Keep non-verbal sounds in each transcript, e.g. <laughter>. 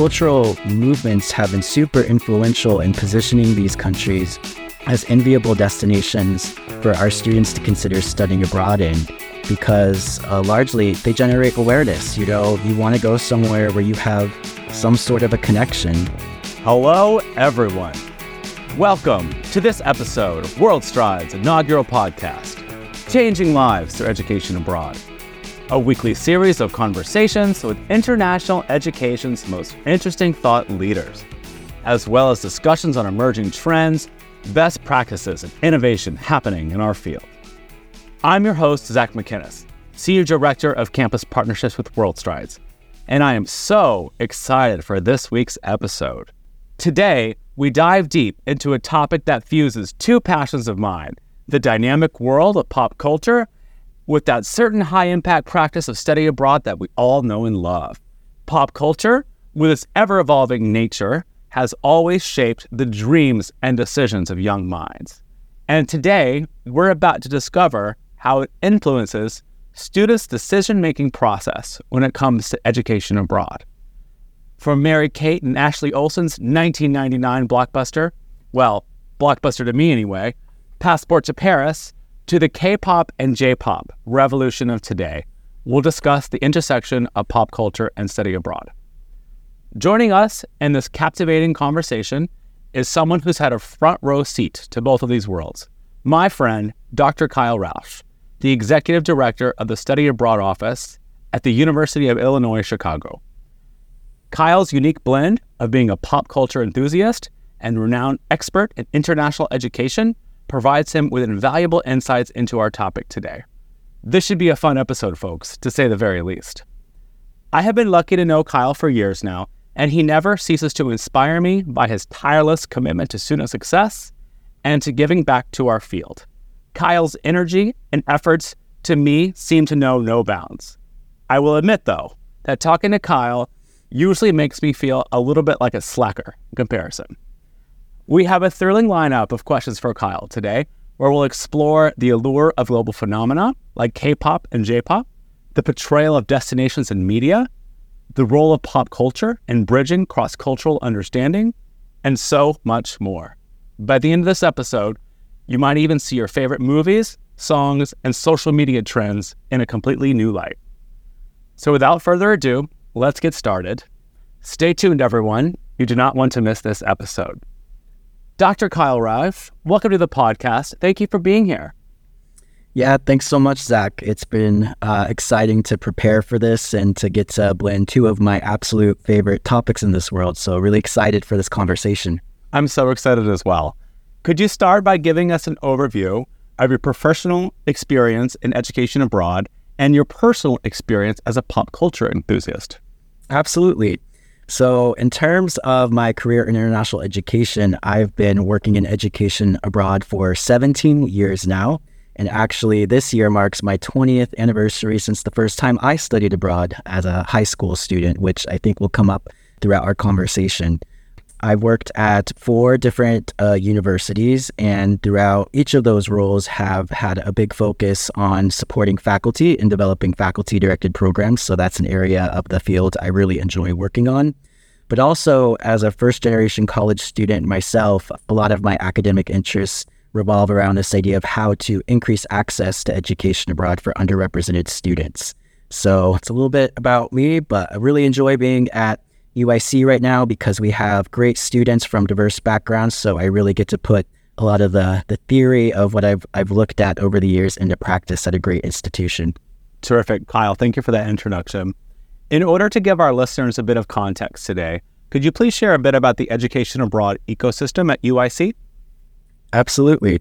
cultural movements have been super influential in positioning these countries as enviable destinations for our students to consider studying abroad in because uh, largely they generate awareness. You know, you want to go somewhere where you have some sort of a connection. Hello, everyone. Welcome to this episode of WorldStrides inaugural podcast, Changing Lives Through Education Abroad, a weekly series of conversations with international education's most interesting thought leaders, as well as discussions on emerging trends, best practices, and innovation happening in our field. I'm your host, Zac Macinnes, Senior Director of Campus Partnerships with WorldStrides, and I am so excited for this week's episode. Today, we dive deep into a topic that fuses two passions of mine the dynamic world of pop culture with that certain high impact practice of study abroad that we all know and love. Pop culture, with its ever evolving nature, has always shaped the dreams and decisions of young minds. And today, we're about to discover how it influences students' decision making process when it comes to education abroad. From Mary Kate and Ashley Olsen's 1999 blockbuster, well, blockbuster to me anyway, Passport to Paris, to the K pop and J pop revolution of today, we'll discuss the intersection of pop culture and study abroad. Joining us in this captivating conversation is someone who's had a front row seat to both of these worlds. My friend, Dr. Kyle Rausch, the executive director of the Study Abroad Office at the University of Illinois Chicago. Kyle's unique blend of being a pop culture enthusiast and renowned expert in international education provides him with invaluable insights into our topic today. This should be a fun episode, folks, to say the very least. I have been lucky to know Kyle for years now, and he never ceases to inspire me by his tireless commitment to student success and to giving back to our field. Kyle's energy and efforts to me seem to know no bounds. I will admit, though, that talking to Kyle usually makes me feel a little bit like a slacker in comparison. We have a thrilling lineup of questions for Kyle today, where we'll explore the allure of global phenomena like K pop and J pop, the portrayal of destinations in media, the role of pop culture in bridging cross cultural understanding, and so much more. By the end of this episode, you might even see your favorite movies, songs, and social media trends in a completely new light. So, without further ado, let's get started. Stay tuned, everyone. You do not want to miss this episode. Dr. Kyle Rausch, welcome to the podcast. Thank you for being here. Yeah, thanks so much, Zac. It's been uh, exciting to prepare for this and to get to blend two of my absolute favorite topics in this world. So, really excited for this conversation. I'm so excited as well. Could you start by giving us an overview of your professional experience in education abroad and your personal experience as a pop culture enthusiast? Absolutely. So, in terms of my career in international education, I've been working in education abroad for 17 years now. And actually, this year marks my 20th anniversary since the first time I studied abroad as a high school student, which I think will come up throughout our conversation. I've worked at four different uh, universities, and throughout each of those roles, have had a big focus on supporting faculty and developing faculty-directed programs. So that's an area of the field I really enjoy working on. But also, as a first-generation college student myself, a lot of my academic interests revolve around this idea of how to increase access to education abroad for underrepresented students. So it's a little bit about me, but I really enjoy being at UIC right now because we have great students from diverse backgrounds. So I really get to put a lot of the, the theory of what I've, I've looked at over the years into practice at a great institution. Terrific. Kyle, thank you for that introduction. In order to give our listeners a bit of context today, could you please share a bit about the education abroad ecosystem at UIC? Absolutely.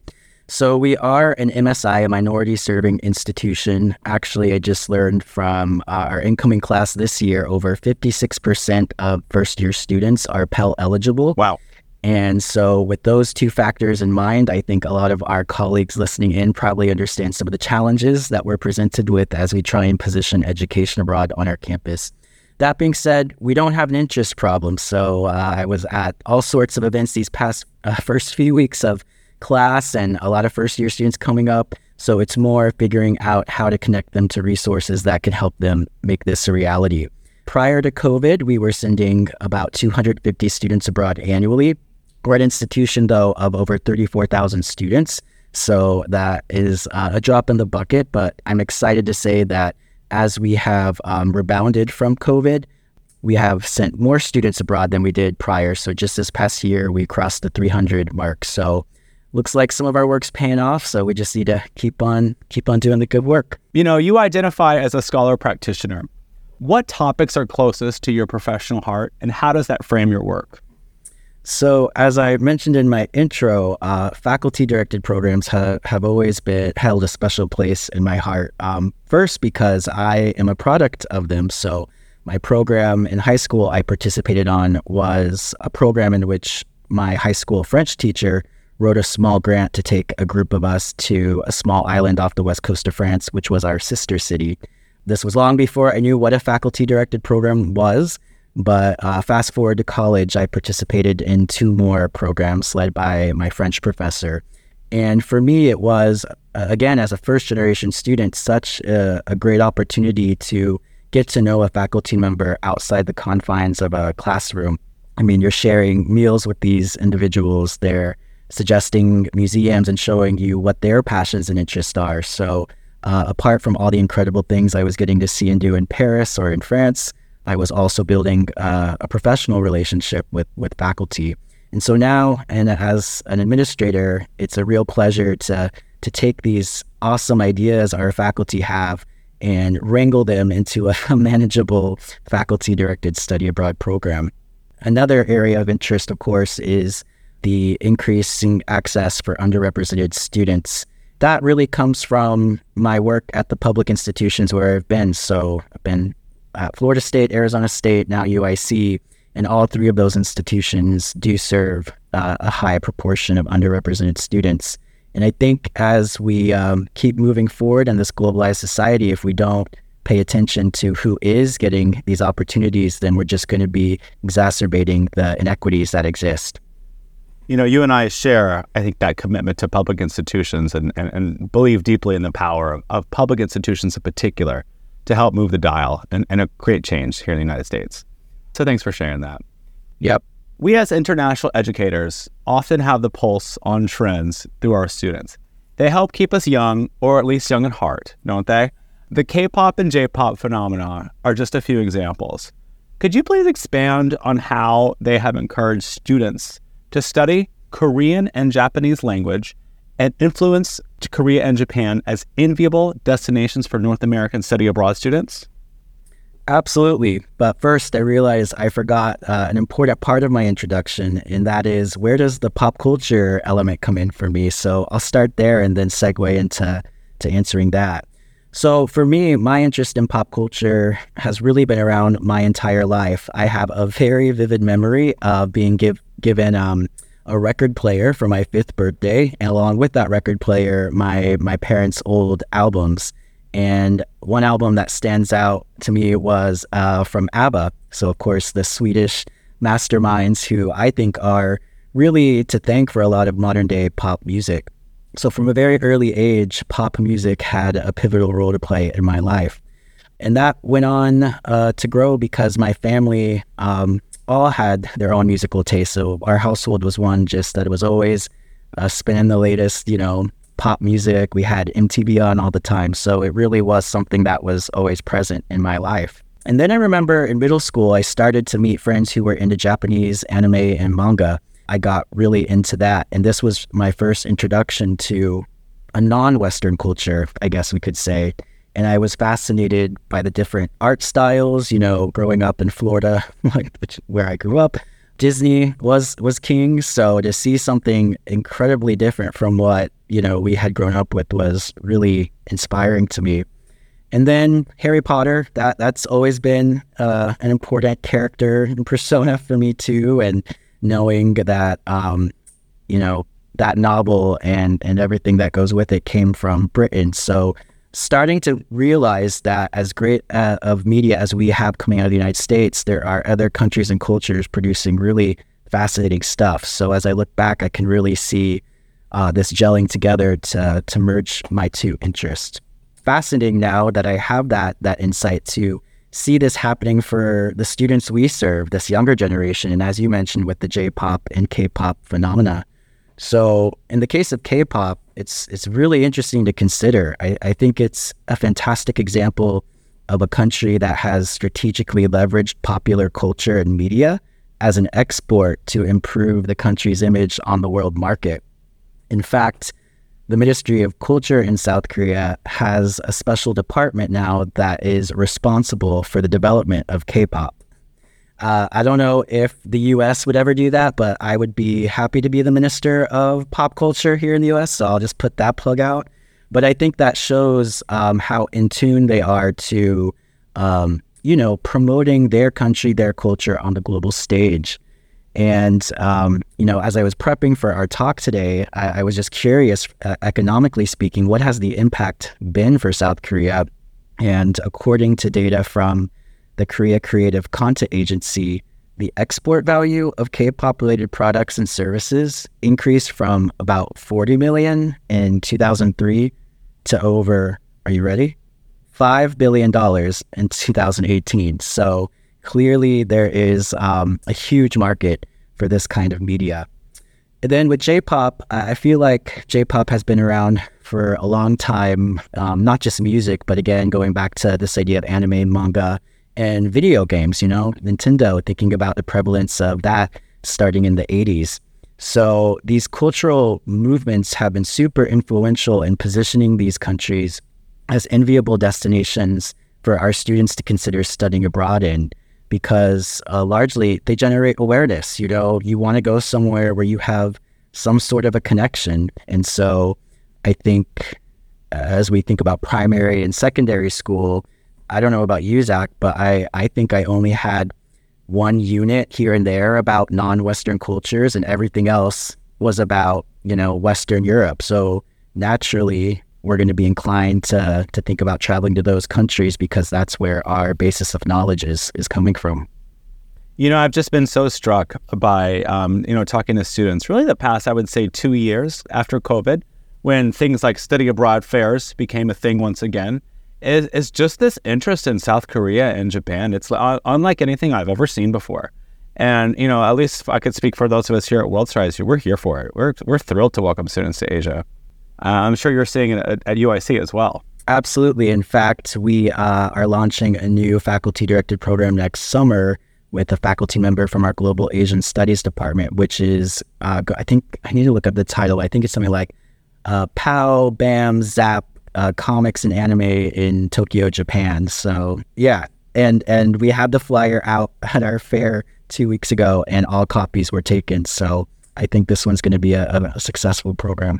So we are an MSI, a minority serving institution. Actually, I just learned from uh, our incoming class this year, over 56% of first year students are Pell eligible. Wow. And so, with those two factors in mind, I think a lot of our colleagues listening in probably understand some of the challenges that we're presented with as we try and position education abroad on our campus. That being said, we don't have an interest problem. So, uh, I was at all sorts of events these past uh, first few weeks of class and a lot of first year students coming up. So it's more figuring out how to connect them to resources that can help them make this a reality. prior to COVID, we were sending about 250 students abroad annually. We're an institution, though, of over 34,000 students. So that is uh, a drop in the bucket, but I'm excited to say that as we have um, rebounded from COVID, we have sent more students abroad than we did prior. So just this past year, we crossed the 300 mark. So looks like some of our work's paying off. So we just need to keep on keep on doing the good work. You know, you identify as a scholar practitioner. What topics are closest to your professional heart, and how does that frame your work? So, as I mentioned in my intro, uh, faculty directed programs ha- have always been held a special place in my heart. Um, first, because I am a product of them. So, my program in high school I participated on was a program in which my high school French teacher wrote a small grant to take a group of us to a small island off the west coast of France, which was our sister city. This was long before I knew what a faculty directed program was. But uh, fast forward to college, I participated in two more programs led by my French professor. And for me, it was, uh, again, as a first generation student, such a, a, great opportunity to get to know a faculty member outside the confines of a classroom. I mean, you're sharing meals with these individuals, they're suggesting museums and showing you what their passions and interests are. So, uh, apart from all the incredible things I was getting to see and do in Paris or in France, I was also building uh, a professional relationship with with faculty. And so now, and as an administrator, it's a real pleasure to to take these awesome ideas our faculty have and wrangle them into a <laughs> manageable faculty directed study abroad program. Another area of interest, of course, is the increasing access for underrepresented students. That really comes from my work at the public institutions where I've been. So I've been at Florida State, Arizona State, now UIC, and all three of those institutions do serve uh, a high proportion of underrepresented students. And I think as we um, keep moving forward in this globalized society, if we don't pay attention to who is getting these opportunities, then we're just going to be exacerbating the inequities that exist. You know, you and I share, I think, that commitment to public institutions and, and, and believe deeply in the power of, of public institutions in particular to help move the dial and, and create change here in the United States. So thanks for sharing that. Yep. We as international educators often have the pulse on trends through our students. They help keep us young, or at least young at heart, don't they? The K pop and J pop phenomena are just a few examples. Could you please expand on how they have encouraged students to study Korean and Japanese language and influence Korea and Japan as enviable destinations for North American study abroad students? Absolutely. But first, I realized I forgot uh, an important part of my introduction, and that is where does the pop culture element come in for me? So I'll start there and then segue into to answering that. So for me, my interest in pop culture has really been around my entire life. I have a very vivid memory of being give, given um, a record player for my fifth birthday, and along with that record player, my my parents' old albums. And one album that stands out to me was uh, from ABBA. So of course, the Swedish masterminds who I think are really to thank for a lot of modern day pop music. So from a very early age, pop music had a pivotal role to play in my life. And that went on uh, to grow because my family um, all had their own musical taste. So our household was one just that it was always uh, spinning the latest, you know, pop music. We had MTV on all the time. So it really was something that was always present in my life. And then I remember in middle school, I started to meet friends who were into Japanese anime and manga. I got really into that. And this was my first introduction to a non Western culture, I guess we could say and I was fascinated by the different art styles. You know, growing up in Florida, <laughs> which, where I grew up, Disney was was king. So to see something incredibly different from what you know we had grown up with was really inspiring to me. And then Harry Potter, that that's always been uh, an important character and persona for me too. And knowing that, um, you know, that novel and and everything that goes with it came from Britain, so starting to realize that as great uh, of media as we have coming out of the United States, there are other countries and cultures producing really fascinating stuff. So as I look back, I can really see uh, this gelling together to to merge my two interests. Fascinating now that I have that that insight to see this happening for the students we serve, this younger generation, and as you mentioned with the J-pop and K-pop phenomena. So in the case of K-pop, it's it's really interesting to consider. I, I think it's a fantastic example of a country that has strategically leveraged popular culture and media as an export to improve the country's image on the world market. In fact, the Ministry of Culture in South Korea has a special department now that is responsible for the development of K pop. Uh, I don't know if the US would ever do that, but I would be happy to be the minister of pop culture here in the US. So I'll just put that plug out. But I think that shows um, how in tune they are to, um, you know, promoting their country, their culture on the global stage. And, um, you know, as I was prepping for our talk today, I, I was just curious, uh, economically speaking, what has the impact been for South Korea? And according to data from the Korea Creative Content Agency, the export value of K-pop related products and services increased from about 40 million in 2003 to over, are you ready? $5 billion in 2018. So clearly there is um, a huge market for this kind of media. And then with J-pop, I feel like J-pop has been around for a long time, um, not just music, but again, going back to this idea of anime, manga, and video games, you know, Nintendo, thinking about the prevalence of that starting in the 80s. So these cultural movements have been super influential in positioning these countries as enviable destinations for our students to consider studying abroad in because uh, largely they generate awareness. You know, you want to go somewhere where you have some sort of a connection. And so I think as we think about primary and secondary school, I don't know about you, Zac, but I, I think I only had one unit here and there about non-Western cultures and everything else was about, you know, Western Europe. So naturally, we're going to be inclined to to think about traveling to those countries because that's where our basis of knowledge is is coming from. You know, I've just been so struck by um, you know talking to students. Really, the past I would say two years after COVID, when things like study abroad fairs became a thing once again, is is just this interest in South Korea and Japan. It's unlike anything I've ever seen before. And you know, at least I could speak for those of us here at WorldStrides, we're here for it. We're we're thrilled to welcome students to Asia. Uh, I'm sure you're seeing it at, at, UIC as well. Absolutely. In fact, we uh, are launching a new faculty directed program next summer with a faculty member from our Global Asian Studies Department, which is, uh, I think, I need to look up the title. I think it's something like uh, Pow, Bam, Zap, uh, Comics and Anime in Tokyo, Japan. So, yeah. And, and we had the flyer out <laughs> at our fair two weeks ago, and all copies were taken. So I think this one's going to be a, a successful program.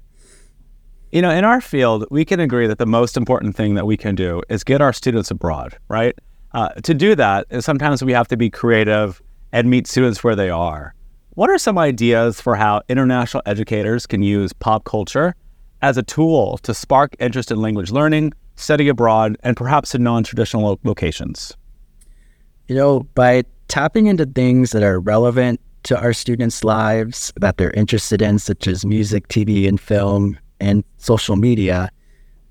You know, in our field, we can agree that the most important thing that we can do is get our students abroad, right? Uh, to do that, sometimes we have to be creative and meet students where they are. What are some ideas for how international educators can use pop culture as a tool to spark interest in language learning, study abroad, and perhaps in non traditional lo- locations? You know, by tapping into things that are relevant to our students' lives that they're interested in, such as music, TV, and film, and social media,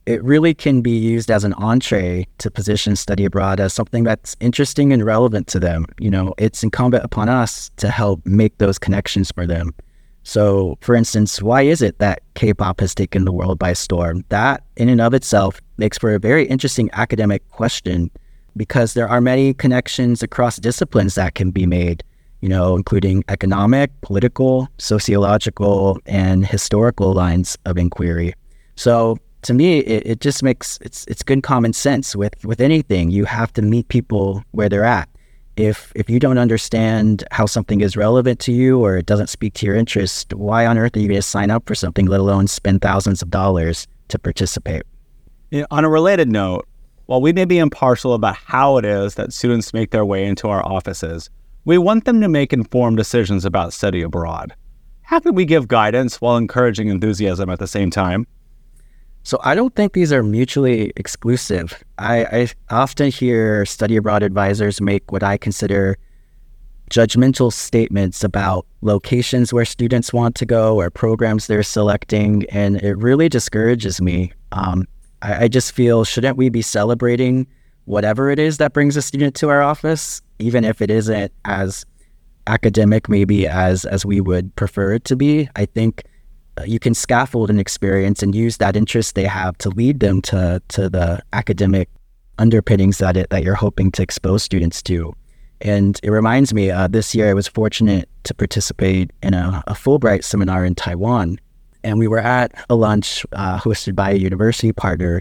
it really can be used as an entree to position study abroad as something that's interesting and relevant to them. You know, it's incumbent upon us to help make those connections for them. So, for instance, why is it that K pop has taken the world by storm? That, in and of itself, makes for a very interesting academic question because there are many connections across disciplines that can be made you know, including economic, political, sociological, and historical lines of inquiry. So to me, it, it just makes it's it's good common sense with with anything. You have to meet people where they're at. If if you don't understand how something is relevant to you or it doesn't speak to your interest, why on earth are you going to sign up for something, let alone spend thousands of dollars to participate? You know, on a related note, while we may be impartial about how it is that students make their way into our offices, we want them to make informed decisions about study abroad. How can we give guidance while encouraging enthusiasm at the same time? So I don't think these are mutually exclusive. I, I often hear study abroad advisors make what I consider judgmental statements about locations where students want to go or programs they're selecting, and it really discourages me. Um, I, I, just feel shouldn't we be celebrating whatever it is that brings a student to our office, even if it isn't as academic maybe as as we would prefer it to be. I think uh, you can scaffold an experience and use that interest they have to lead them to to the academic underpinnings that it that you're hoping to expose students to. And it reminds me, uh, this year I was fortunate to participate in a, a, Fulbright seminar in Taiwan. And we were at a lunch uh, hosted by a university partner.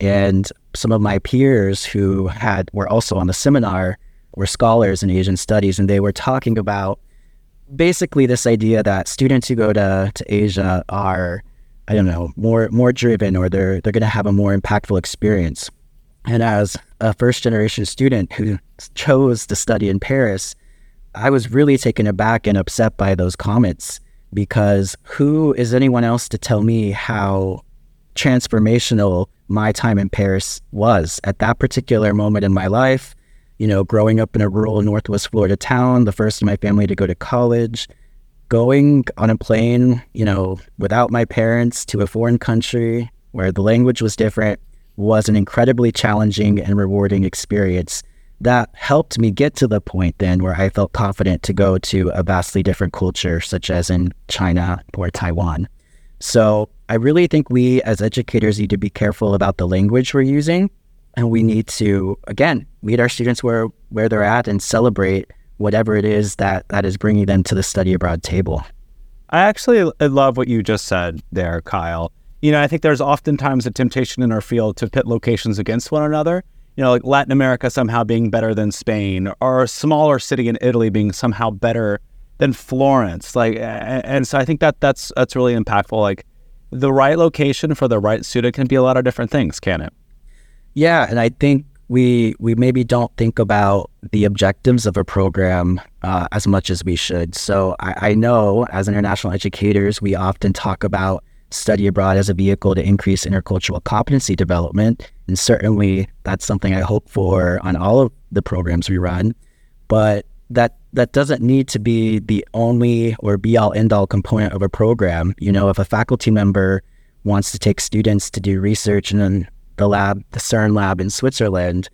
And some of my peers who had were also on the seminar were scholars in Asian studies, and they were talking about basically this idea that students who go to, to Asia are, I don't know, more more driven or they're they're gonna have a more impactful experience. And as a first generation student who chose to study in Paris, I was really taken aback and upset by those comments because who is anyone else to tell me how transformational my time in Paris was at that particular moment in my life? You know, growing up in a rural Northwest Florida town, the first in my family to go to college, going on a plane, you know, without my parents to a foreign country where the language was different was an incredibly challenging and rewarding experience that helped me get to the point then where I felt confident to go to a vastly different culture, such as in China or Taiwan. So I really think we as educators need to be careful about the language we're using. And we need to, again, meet our students where, where they're at and celebrate whatever it is that, that is bringing them to the study abroad table. I actually love what you just said there, Kyle you know, I think there's oftentimes a temptation in our field to pit locations against one another. You know, like Latin America somehow being better than Spain, or a smaller city in Italy being somehow better than Florence. Like, and so I think that that's that's really impactful. Like, the right location for the right student can be a lot of different things, can it? Yeah, and I think we we maybe don't think about the objectives of a program uh, as much as we should. So I, I know as international educators, we often talk about study abroad as a vehicle to increase intercultural competency development. And certainly that's something I hope for on all of the programs we run. But that that doesn't need to be the only or be all end all component of a program. You know, if a faculty member wants to take students to do research in the lab, the CERN lab in Switzerland,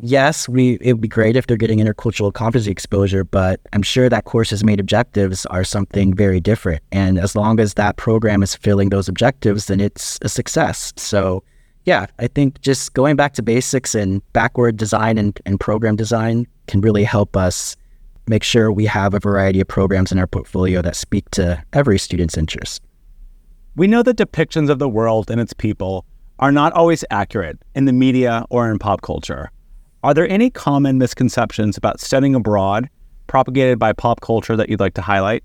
yes, we it would be great if they're getting intercultural competency exposure, but I'm sure that course's made objectives are something very different. And as long as that program is filling those objectives, then it's a success. So yeah, I think just going back to basics and backward design and, and program design can really help us make sure we have a variety of programs in our portfolio that speak to every student's interest. We know that depictions of the world and its people are not always accurate in the media or in pop culture. Are there any common misconceptions about studying abroad propagated by pop culture that you'd like to highlight?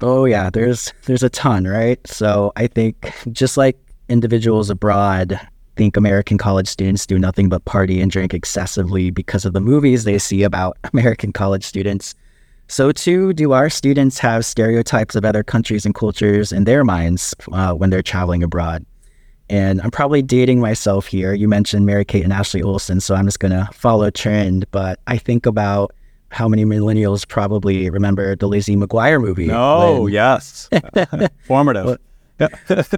Oh yeah, there's there's a ton, right? So I think just like individuals abroad think American college students do nothing but party and drink excessively because of the movies they see about <laughs> American college students. So too do our students have stereotypes of other countries and cultures in their minds uh, when they're traveling abroad. And I'm probably dating myself here. You mentioned Mary Kate and Ashley Olsen, so I'm just going to follow trend. But I think about how many millennials probably remember the Lizzie McGuire movie. No, when, <laughs> yes. Formative.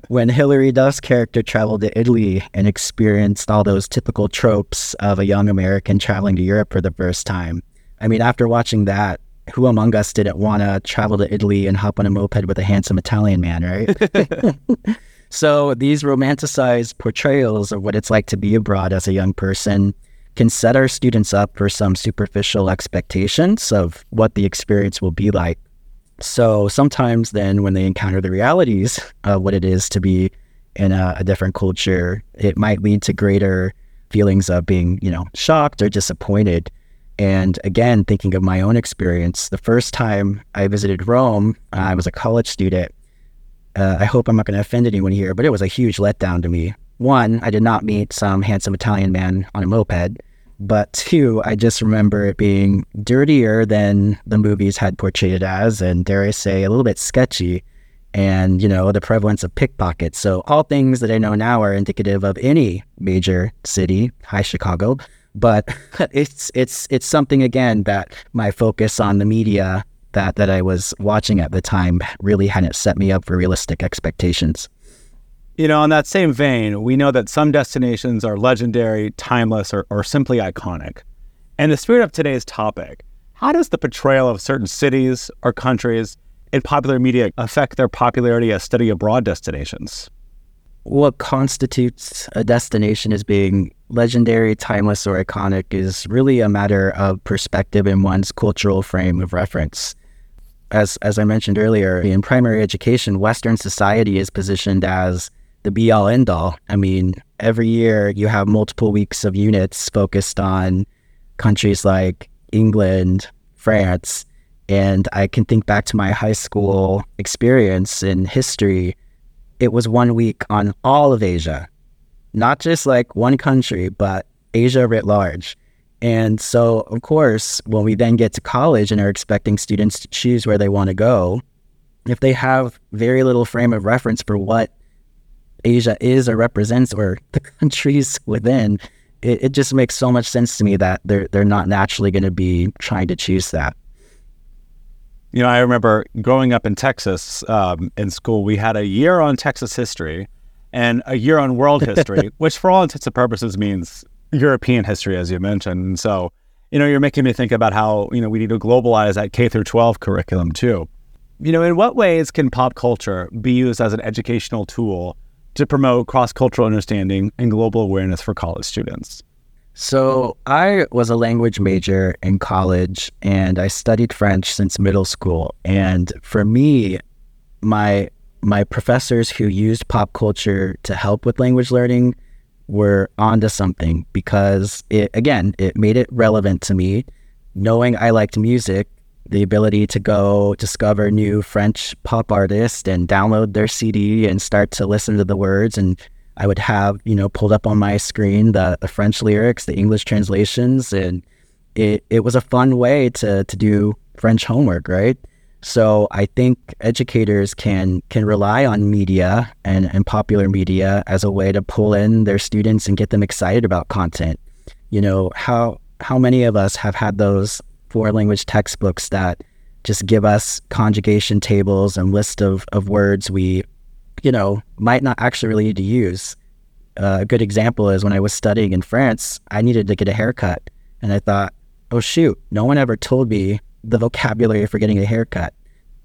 when Hilary Duff's character traveled to Italy and experienced all those typical tropes of a young American traveling to Europe for the first time. I mean, after watching that, who among us didn't want to travel to Italy and hop on a moped with a handsome Italian man, right? <laughs> <laughs> So these romanticized portrayals of what it's like to be abroad as a young person can set our students up for some superficial expectations of what the experience will be like. So sometimes then when they encounter the realities of what it is to be in a, a different culture, it might lead to greater feelings of being, you know, shocked or disappointed. And again, thinking of my own experience, the first time I visited Rome, I was a college student uh, I hope I'm not going to offend anyone here, but it was a huge letdown to me. One, I did not meet some handsome Italian man on a moped. But two, I just remember it being dirtier than the movies had portrayed it as, and dare I say, a little bit sketchy. And, you know, the prevalence of pickpockets. So, all things that I know now are indicative of any major city, high Chicago. But <laughs> it's it's it's something again that my focus on the media that that I was watching at the time really hadn't set me up for realistic expectations. You know, in that same vein, we know that some destinations are legendary, timeless, or, or simply iconic. In the spirit of today's topic, how does the portrayal of certain cities or countries in popular media affect their popularity as study abroad destinations? What constitutes a destination as being legendary, timeless, or iconic is really a matter of perspective in one's cultural frame of reference. As, as I mentioned earlier, in primary education, Western society is positioned as the be all end all. I mean, every year you have multiple weeks of units focused on countries like England, France. And I can think back to my high school experience in history. It was one week on all of Asia, not just like one country, but Asia writ large. And so, of course, when we then get to college and are expecting students to choose where they want to go, if they have very little frame of reference for what Asia is or represents or <laughs> the countries within, it, it just makes so much sense to me that they're they're not naturally going to be trying to choose that. You know, I remember growing up in Texas um, in school, we had a year on Texas history and a year on world history, <laughs> which for all intents and purposes means European history, as you mentioned. And so, you know, you're making me think about how, you know, we need to globalize that K through 12 curriculum too. You know, in what ways can pop culture be used as an educational tool to promote cross cultural understanding and global awareness for college students? So, I was a language major in college and I studied French since middle school. And for me, my my professors who used pop culture to help with language learning were onto something because it again, it made it relevant to me. Knowing I liked music, the ability to go discover new French pop artists and download their CD and start to listen to the words. And I would have, you know, pulled up on my screen the, the French lyrics, the English translations. And it, it was a fun way to, to do French homework, right? So I think educators can can rely on media and, and popular media as a way to pull in their students and get them excited about content. You know, how how many of us have had those foreign language textbooks that just give us conjugation tables and list of, of words we, you know, might not actually really need to use. Uh, a good example is when I was studying in France, I needed to get a haircut. And I thought, oh, shoot, no one ever told me the vocabulary for getting a haircut.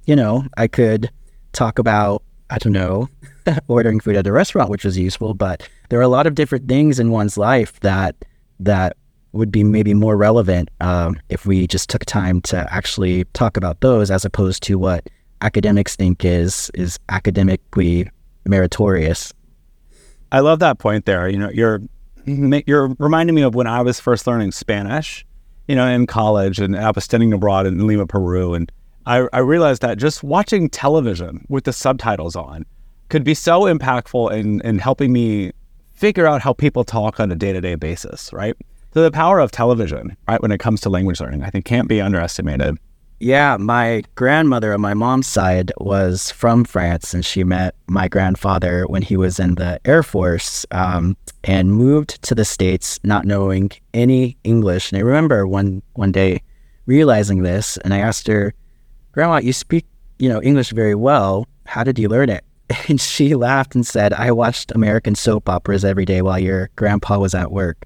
You know, I could talk about, I don't know, <laughs> ordering food at a restaurant, which was useful, but there are a lot of different things in one's life that that would be maybe more relevant um, if we just took time to actually talk about those as opposed to what academics think is is academically meritorious. I love that point there. You know, you're you're reminding me of when I was first learning Spanish, you know, in college, and I was studying abroad in Lima, Peru, and I, I realized that just watching television with the subtitles on could be so impactful in in helping me figure out how people talk on a day to day basis, right? So the power of television, right, when it comes to language learning, I think can't be underestimated. Yeah, my grandmother on my mom's side was from France, and she met my grandfather when he was in the Air Force um, and moved to the States not knowing any English. And I remember one one day realizing this, and I asked her, "Grandma, you speak, you know, English very well. How did you learn it?" <laughs> And she laughed and said, "I watched American soap operas every day while your grandpa was at work."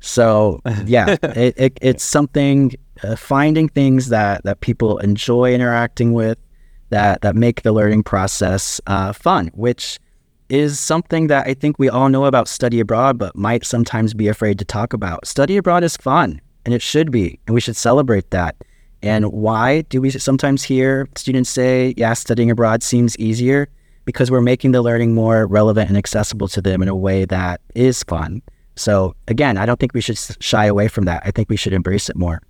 So yeah, <laughs> it, it, it's something uh, finding things that that people enjoy interacting with, that that make the learning process uh, fun, which is something that I think we all know about study abroad, but might sometimes be afraid to talk about. Study abroad is fun, and it should be, and we should celebrate that. And why do we sometimes hear students say, "Yeah, studying abroad seems easier"? Because we're making the learning more relevant and accessible to them in a way that is fun. So again, I don't think we should shy away from that. I think we should embrace it more.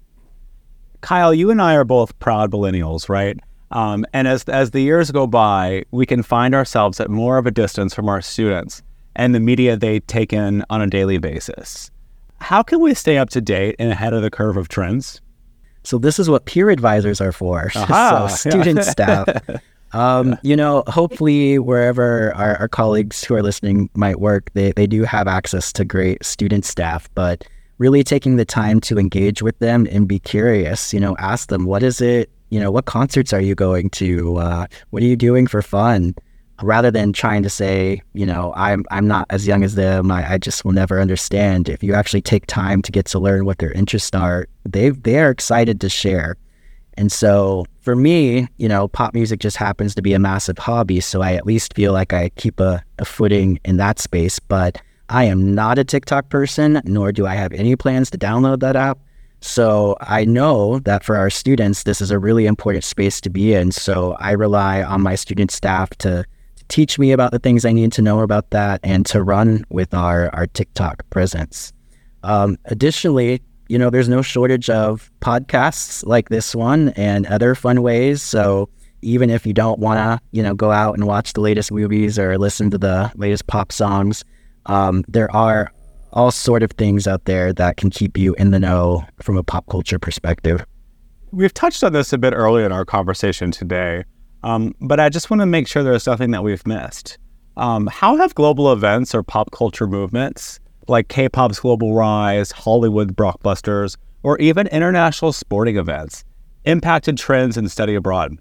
Kyle, you and I are both proud millennials, right? Um, and as as the years go by, we can find ourselves at more of a distance from our students and the media they take in on a daily basis. How can we stay up to date and ahead of the curve of trends? So this is what peer advisors are for. <laughs> so student staff. <laughs> Um, you know, hopefully wherever our, our, colleagues who are listening might work, they, they do have access to great student staff, but really taking the time to engage with them and be curious, you know, ask them, what is it, you know, what concerts are you going to? Uh, what are you doing for fun? rather than trying to say, you know, I'm I'm not as young as them, I, I just will never understand. If you actually take time to get to learn what their interests are, they they are excited to share. And so for me, you know, pop music just happens to be a massive hobby. So I at least feel like I keep a, a footing in that space. But I am not a TikTok person, nor do I have any plans to download that app. So I know that for our students, this is a really important space to be in. So I rely on my student staff to, teach me about the things I need to know about that and to run with our, our TikTok presence. Um, additionally, you know, there's no shortage of podcasts like this one and other fun ways. So even if you don't want to, you know, go out and watch the latest movies or listen to the latest pop songs, um, there are all sort of things out there that can keep you in the know from a pop culture perspective. We've touched on this a bit earlier in our conversation today, um, but I just want to make sure there's nothing that we've missed. Um, how have global events or pop culture movements like K-pop's global rise, Hollywood blockbusters, or even international sporting events impacted trends in study abroad?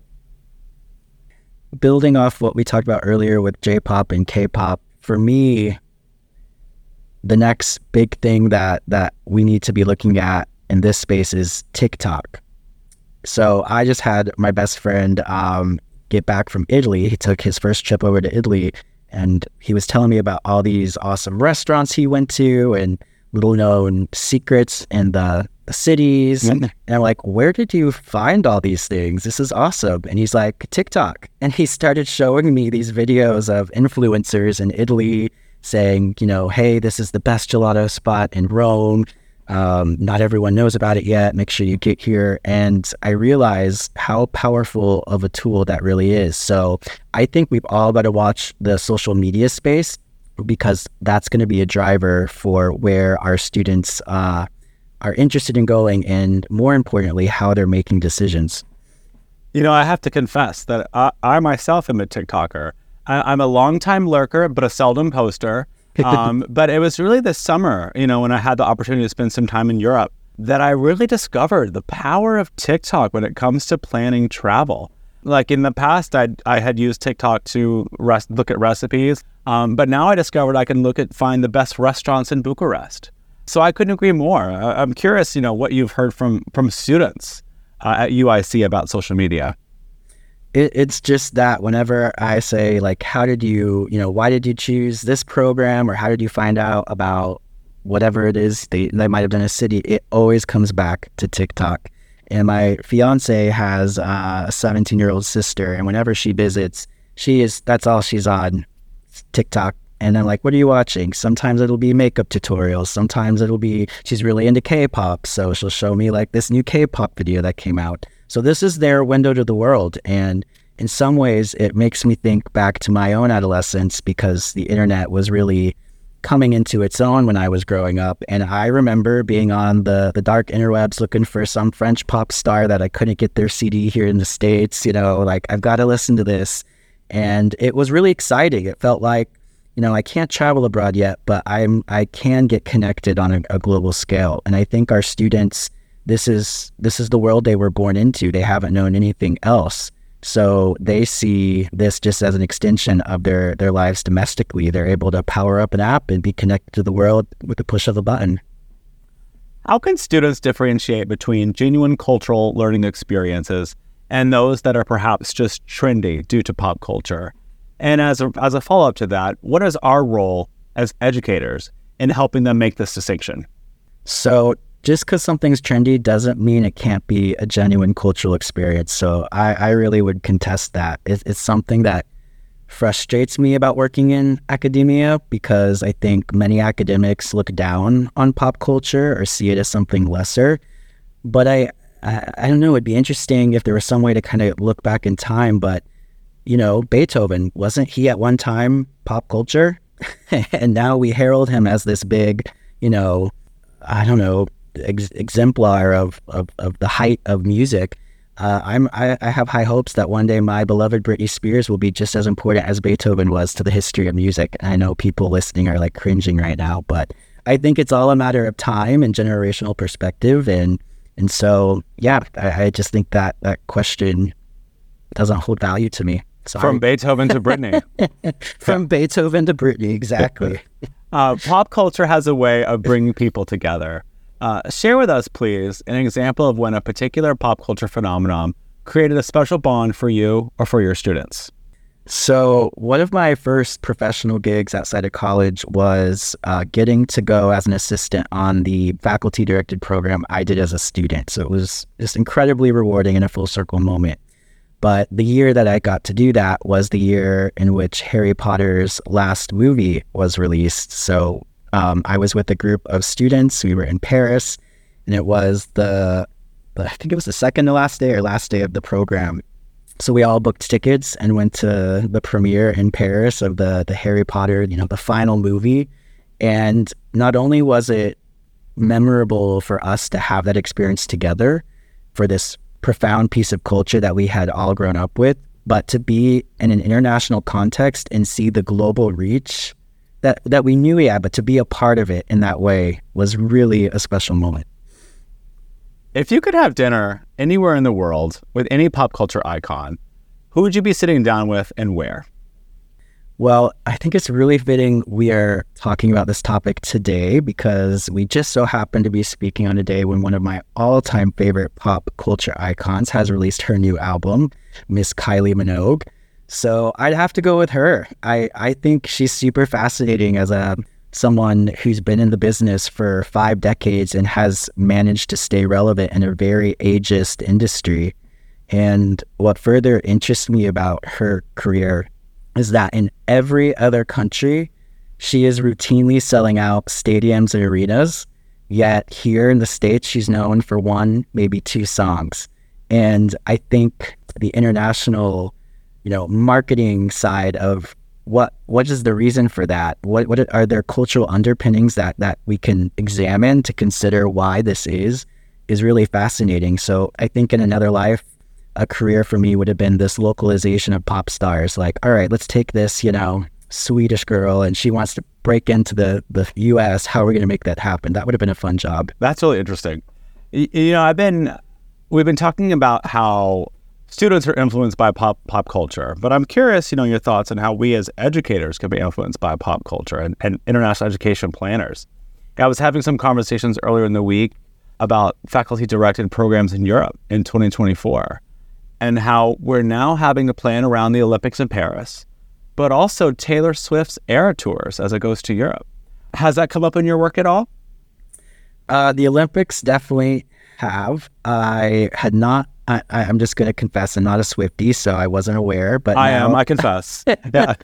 Building off what we talked about earlier with J-pop and K-pop, for me, the next big thing that that we need to be looking at in this space is TikTok. So I just had my best friend um, get back from Italy. He took his first trip over to Italy, and he was telling me about all these awesome restaurants he went to and little known secrets in the, the cities. Mm-hmm. And I'm like, where did you find all these things? This is awesome. And he's like, TikTok. And he started showing me these videos of influencers in Italy saying, you know, hey, this is the best gelato spot in Rome. Um, not everyone knows about it yet. Make sure you get here. And I realize how powerful of a tool that really is. So I think we've all got to watch the social media space because that's going to be a driver for where our students uh, are interested in going and more importantly, how they're making decisions. You know, I have to confess that I, I myself am a TikToker. I, am a long-time lurker, but a seldom poster. Um, but it was really this summer, you know, when I had the opportunity to spend some time in Europe, that I really discovered the power of TikTok when it comes to planning travel. Like in the past, I I had used TikTok to rest, look at recipes, um, but now I discovered I can look at find the best restaurants in Bucharest. So I couldn't agree more. I, am curious, you know, what you've heard from from students uh, at UIC about social media it, it's just that whenever I say like, how did you, you know, why did you choose this program, or how did you find out about whatever it is they they might have done a city, it always comes back to TikTok. And my fiance has a 17 year old sister, and whenever she visits, she is that's all she's on TikTok. And I'm like, what are you watching? Sometimes it'll be makeup tutorials. Sometimes it'll be she's really into K-pop, so she'll show me like this new K-pop video that came out. So this is their window to the world. And in some ways, it makes me think back to my own adolescence because the internet was really coming into its own when I was growing up. And I remember being on the, the dark interwebs looking for some French pop star that I couldn't get their CD here in the States. You know, like, I've got to listen to this. And it was really exciting. It felt like, you know, I can't travel abroad yet, but I'm I can get connected on a, a global scale. And I think our students this is this is the world they were born into. They haven't known anything else. So they see this just as an extension of their their lives domestically. They're able to power up an app and be connected to the world with the push of a button. How can students differentiate between genuine cultural learning experiences and those that are perhaps just trendy due to pop culture? And as a, as a follow up to that, what is our role as educators in helping them make this distinction? So, just because something's trendy doesn't mean it can't be a genuine cultural experience. So I, I really would contest that. It, it's something that frustrates me about working in academia because I think many academics look down on pop culture or see it as something lesser. But I, I, I don't know. It'd be interesting if there was some way to kind of look back in time. But you know, Beethoven wasn't he at one time pop culture, <laughs> and now we herald him as this big, you know, I don't know, ex- exemplar of, of, of the height of music. Uh, I'm I, I, have high hopes that one day my beloved Britney Spears will be just as important as Beethoven was to the history of music. I know people listening are like cringing right now, but I think it's all a matter of time and generational perspective. And and so yeah, I, I just think that that question doesn't hold value to me. So From Beethoven to Britney. <laughs> from Beethoven to Britney, exactly. <laughs> Uh, pop culture has a way of bringing people together. Uh, share with us, please, an example of when a particular pop culture phenomenon created a special bond for you or for your students. So, one of my first professional gigs outside of college was uh, getting to go as an assistant on the faculty directed program I did as a student. So, it was just incredibly rewarding and a full circle moment. But the year that I got to do that was the year in which Harry Potter's last movie was released. So, um, I was with a group of students. We were in Paris, and it was the, the, I think it was the second to last day or last day of the program. So we all booked tickets and went to the premiere in Paris of the the Harry Potter, you know, the final movie. And not only was it memorable for us to have that experience together for this profound piece of culture that we had all grown up with, but to be in an international context and see the global reach that that we knew had, but to be a part of it in that way was really a special moment. If you could have dinner anywhere in the world with any pop culture icon, who would you be sitting down with and where? Well, I think it's really fitting we are talking about this topic today because we just so happen to be speaking on a day when one of my all time favorite pop culture icons has released her new album, Miss Kylie Minogue. So I'd have to go with her. I, I think she's super fascinating as a someone who's been in the business for five decades and has managed to stay relevant in a very ageist industry. And what further interests me about her career is that in every other country, she is routinely selling out stadiums and arenas. Yet here in the States, she's known for one, maybe two songs. And I think the international, you know, marketing side of what what is the reason for that? What what are there cultural underpinnings that that we can examine to consider why this is is really fascinating. So I think in another life, a career for me would have been this localization of pop stars. Like, all right, let's take this, you know, Swedish girl and she wants to break into the the US. How are we going to make that happen? That would have been a fun job. That's really interesting. You know, I've been we've been talking about how students are influenced by pop pop culture, but I'm curious, you know, your thoughts on how we as educators can be influenced by pop culture and, and international education planners. I was having some conversations earlier in the week about faculty directed programs in Europe in 2024 and how we're now having to plan around the Olympics in Paris, but also Taylor Swift's era tours as it goes to Europe. Has that come up in your work at all? Uh, the Olympics definitely have. I had not. I, I'm just going to confess, I'm not a Swifty, so I wasn't aware. But I now, am, I confess. <laughs> yeah.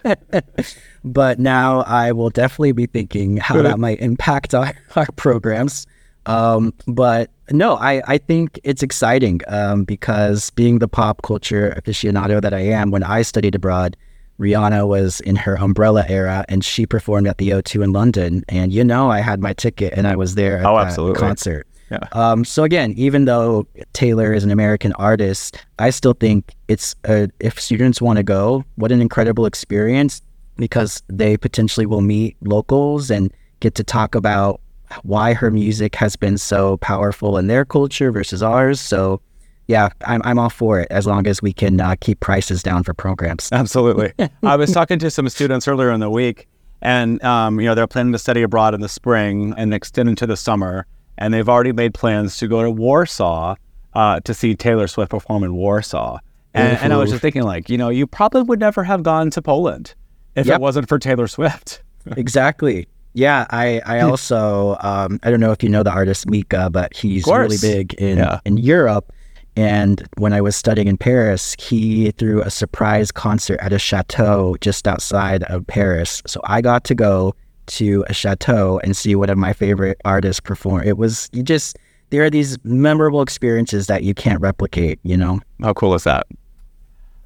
but now I will definitely be thinking how that might impact our, our programs. Um, but no, I, I think it's exciting um, because being the pop culture aficionado that I am, when I studied abroad, Rihanna was in her Umbrella era and she performed at the O2 in London. And you know, I had my ticket and I was there at Oh, that absolutely. concert. Yeah. Um, so again, even though Taylor is an American artist, I still think it's a, if students want to go, what an incredible experience because they potentially will meet locals and get to talk about why her music has been so powerful in their culture versus ours. So yeah, I'm I'm all for it as long as we can uh, keep prices down for programs. Absolutely. <laughs> I was talking to some students earlier in the week, and um, you know they're planning to study abroad in the spring and extend into the summer, and they've already made plans to go to Warsaw uh, to see Taylor Swift perform in Warsaw. And, and I was just thinking, like, you know, you probably would never have gone to Poland if Yep. it wasn't for Taylor Swift. <laughs> exactly. Yeah, I I <laughs> also um, I don't know if you know the artist Mika, but he's really big in Yeah. in Europe. And when I was studying in Paris, he threw a surprise concert at a chateau just outside of Paris. So I got to go to a chateau and see one of my favorite artists perform. It was you just there are these memorable experiences that you can't replicate. You know. How cool is that?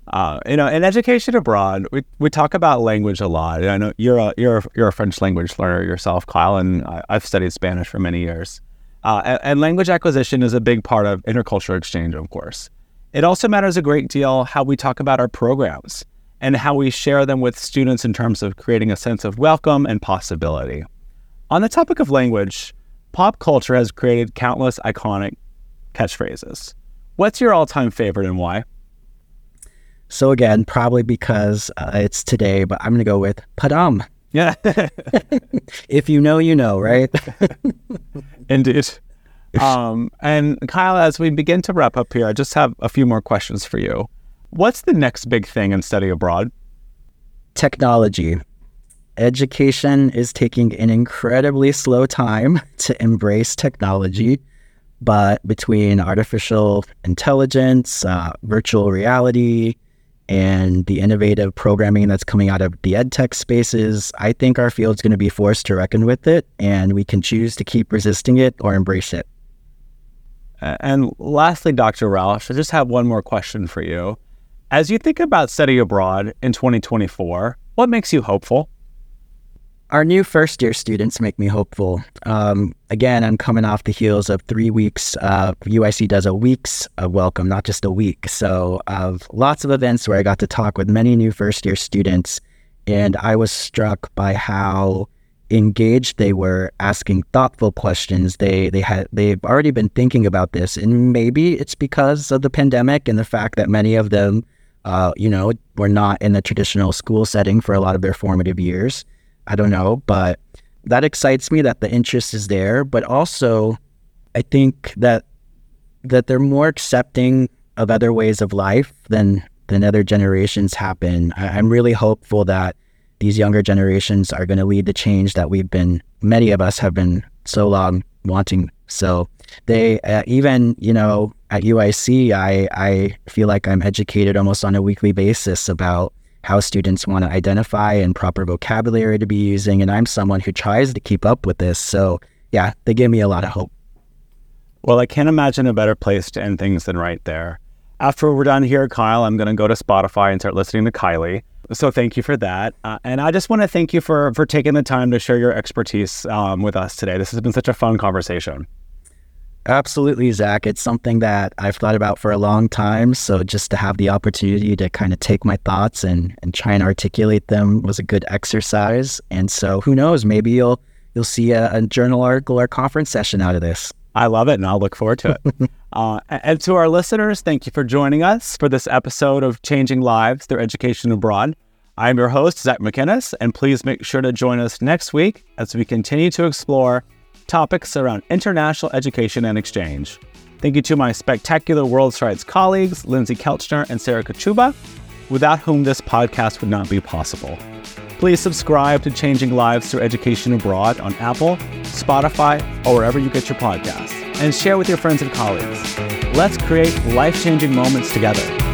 Uh, you know, in education abroad, we, we talk about language a lot. I know you're a you're a, you're a French language learner yourself, Kyle, and I, I've studied Spanish for many years. Uh, and, and language acquisition is a big part of intercultural exchange, of course. It also matters a great deal how we talk about our programs and how we share them with students in terms of creating a sense of welcome and possibility. On the topic of language, pop culture has created countless iconic catchphrases. What's your all-time favorite and why? So again, probably because uh, it's today, but I'm going to go with Padam. Yeah. <laughs> <laughs> if you know, you know, right? <laughs> Indeed. Um, and Kyle, as we begin to wrap up here, I just have a few more questions for you. What's the next big thing in study abroad? Technology. Education is taking an incredibly slow time <laughs> to embrace technology, but between artificial intelligence, uh, virtual reality, and the innovative programming that's coming out of the edtech spaces, I think our field's going to be forced to reckon with it, and we can choose to keep resisting it or embrace it. And lastly, Dr. Rausch, I just have one more question for you. As you think about study abroad in 2024, what makes you hopeful? Our new first year students make me hopeful. Um, again, I'm coming off the heels of three weeks. Uh, UIC does a week's of welcome, not just a week. So, of lots of events where I got to talk with many new first year students, and I was struck by how engaged they were asking thoughtful questions they they had they've already been thinking about this and maybe it's because of the pandemic and the fact that many of them uh, you know were not in the traditional school setting for a lot of their formative years I don't know, but that excites me that the interest is there. But also, I think that that they're more accepting of other ways of life than than other generations have been. I, I'm really hopeful that these younger generations are going to lead the change that we've been, many of us have been so long wanting. So they uh, even, you know, at UIC, I I feel like I'm educated almost on a weekly basis about how students want to identify and proper vocabulary to be using. And I'm someone who tries to keep up with this. So, yeah, they give me a lot of hope. Well, I can't imagine a better place to end things than right there. After we're done here, Kyle, I'm going to go to Spotify and start listening to Kylie. So thank you for that. Uh, and I just want to thank you for for taking the time to share your expertise um, with us today. This has been such a fun conversation. Absolutely, Zac. It's something that I've thought about for a long time. So just to have the opportunity to kind of take my thoughts and, and try and articulate them was a good exercise. And so who knows, maybe you'll you'll see a, a journal article or conference session out of this. I love it and I'll look forward to it. <laughs> uh, and to our listeners, thank you for joining us for this episode of Changing Lives Through Education Abroad. I'm your host, Zac Macinnes, and please make sure to join us next week as we continue to explore topics around international education and exchange. Thank you to my spectacular WorldStrides colleagues, Lindsay Kelchner and Sarah Kachuba, without whom this podcast would not be possible. Please subscribe to Changing Lives Through Education Abroad on Apple, Spotify, or wherever you get your podcasts, and share with your friends and colleagues. Let's create life changing moments together.